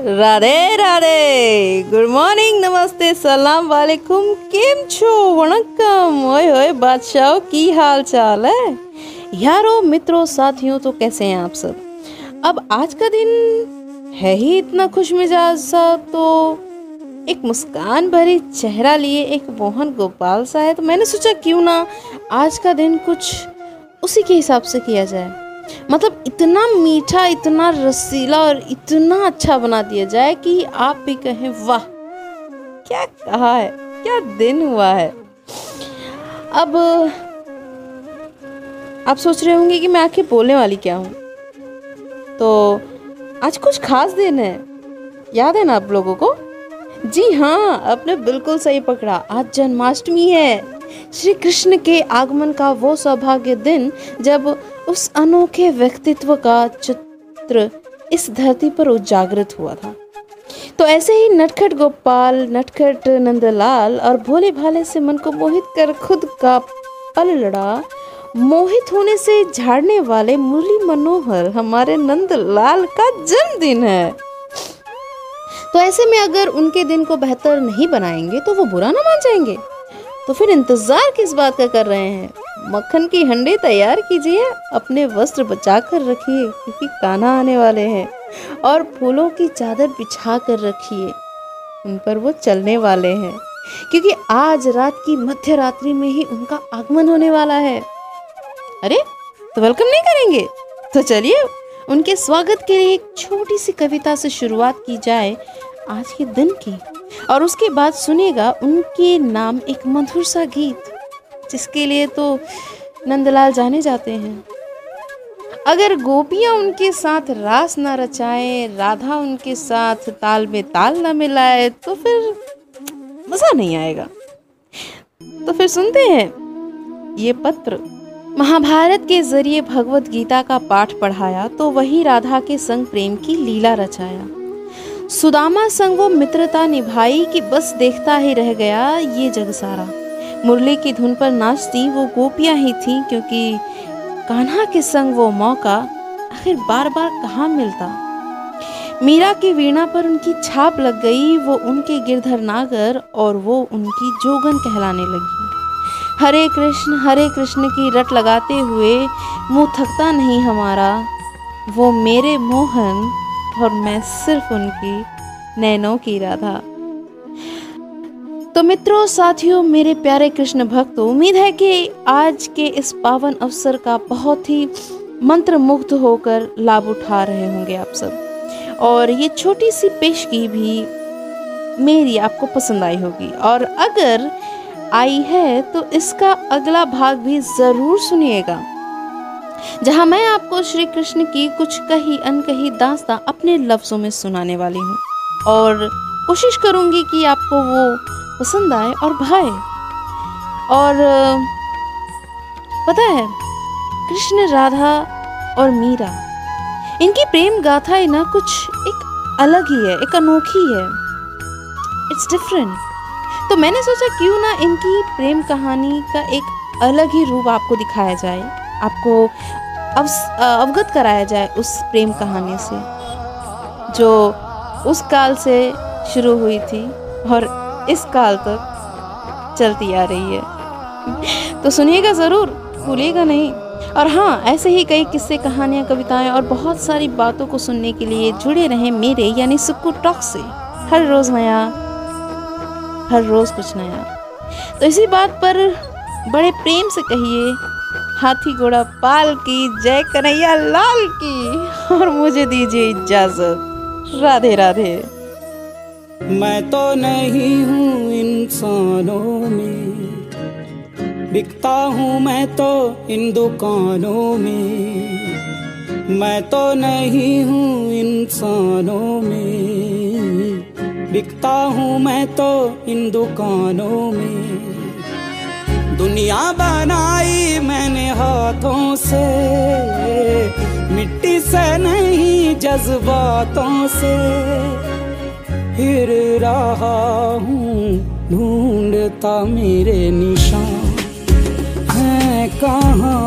Radhe Radhe good morning नमस्ते सलाम वालेकुम केम छो वणक्कम ओए ओए बादशाह की हाल चाल है यारो मित्रों साथियों तो कैसे हैं आप सब अब आज का दिन है ही इतना खुश मिजाज सा तो एक मुस्कान भरी चेहरा लिए एक मोहन गोपाल सा है तो मैंने सोचा क्यों ना आज का दिन कुछ उसी के हिसाब से किया जाए मतलब इतना मीठा, इतना रसीला और इतना अच्छा बना दिया जाए कि आप भी कहें, वाह, क्या कहा है, क्या दिन हुआ है? अब, आप सोच रहे होंगे कि मैं आखिर बोलने वाली क्या हूँ? तो आज कुछ खास दिन है। याद है ना आप लोगों को? जी हाँ आपने बिल्कुल सही पकड़ा। आज जन्माष्टमी है। श्री कृष्ण के आगमन का वो सौभाग्य दिन जब उस अनोखे व्यक्तित्व का चित्र इस धरती पर उजागृत हुआ था। तो ऐसे ही नटखट गोपाल, नटखट नंदलाल और भोले भाले से मन को मोहित कर खुद का पल लड़ा। मोहित होने से झाड़ने वाले मुरली मनोहर हमारे नंदलाल का जन्मदिन है। तो ऐसे में अगर उनके दिन को बेहतर नहीं बनाएँगे तो वो बुरा ना मान जाएँगे। तो फिर इंतज़ार किस बात का कर रहे हैं? मक्खन की हंडी तैयार कीजिए, अपने वस्त्र बचा कर रखिए, क्योंकि कान्हा आने वाले हैं। और फूलों की चादर बिछा कर रखिए, उन पर वो चलने वाले हैं। क्योंकि आज रात की मध्य रात्रि में ही उनका आगमन होने वाला है। अरे तो वेलकम नहीं करेंगे? तो चलिए, उनके स्वागत के लिए एक छोटी सी कविता से शुरुआत की जाए, आज के दिन की। और उसके बाद सुनेगा उनके नाम एक मधुर सा गीत, जिसके लिए तो नंदलाल जाने जाते हैं। अगर गोपियाँ उनके साथ रास ना रचाए, राधा उनके साथ ताल में ताल ना मिलाए तो फिर मज़ा नहीं आएगा। तो फिर सुनते हैं ये पत्र। महाभारत के ज़रिए भगवत गीता का पाठ पढ़ाया तो वही राधा के संग प्रेम की लीला रचाया। सुदामा संग वो मित्रता निभाई कि बस देखता ही रह गया ये जग सारा। मुरली की धुन पर नाचती वो गोपियाँ ही थी क्योंकि कान्हा के संग वो मौका आखिर बार बार कहाँ मिलता। मीरा की वीणा पर उनकी छाप लग गई, वो उनके गिरधर नागर और वो उनकी जोगन कहलाने लगी। हरे कृष्ण हरे कृष्ण की रट लगाते हुए मुँह थकता नहीं हमारा, वो मेरे मोहन और मैं सिर्फ़ उनकी नैनों की राधा। तो मित्रों, साथियों, मेरे प्यारे कृष्ण भक्त, उम्मीद है कि आज के इस पावन अवसर का बहुत ही मंत्र मुग्ध होकर लाभ उठा रहे होंगे आप सब। और ये छोटी सी पेशगी भी मेरी आपको पसंद आई होगी। और अगर आई है तो इसका अगला भाग भी ज़रूर सुनिएगा। जहाँ मैं आपको श्री कृष्ण की कुछ कही अनकही दास्ता अपने लफ्जों में सुनाने वाली हूँ। और कोशिश करूँगी कि आपको वो पसंद आए और भाए। और, पता है, कृष्ण, राधा और मीरा, इनकी प्रेम गाथा है ना कुछ एक अलग ही है, एक अनोखी है। इट्स डिफरेंट तो मैंने सोचा क्यों ना इनकी प्रेम कहानी का एक अलग ही रूप आपको दिखाया जाए। आपको अव अवगत कराया जाए उस प्रेम कहानी से, जो उस काल से शुरू हुई थी और इस काल तक चलती आ रही है। तो सुनिएगा ज़रूर, भूलिएगा नहीं। और हाँ ऐसे ही कई किस्से, कहानियाँ, कविताएँ और बहुत सारी बातों को सुनने के लिए जुड़े रहें मेरे, यानी सुक्कू टॉक से। हर रोज़ नया, हर रोज़ कुछ नया। तो इसी बात पर बड़े प्रेम से कहिए हाथी घोड़ा पाल की, जय कन्हैया लाल की, और मुझे दीजिए इजाज़त। राधे राधे। मैं तो नहीं हूँ इंसानों में। बिकता हूँ मैं तो इन दुकानों में। मैं तो नहीं हूँ इंसानों में। बिकता हूँ मैं तो इन दुकानों में। दुनिया बनाई मैंने हाथों से। मिट्टी से नहीं, जज्बातों से। फिर रहा हूँ, ढूंढता मेरे निशान। है कहाँ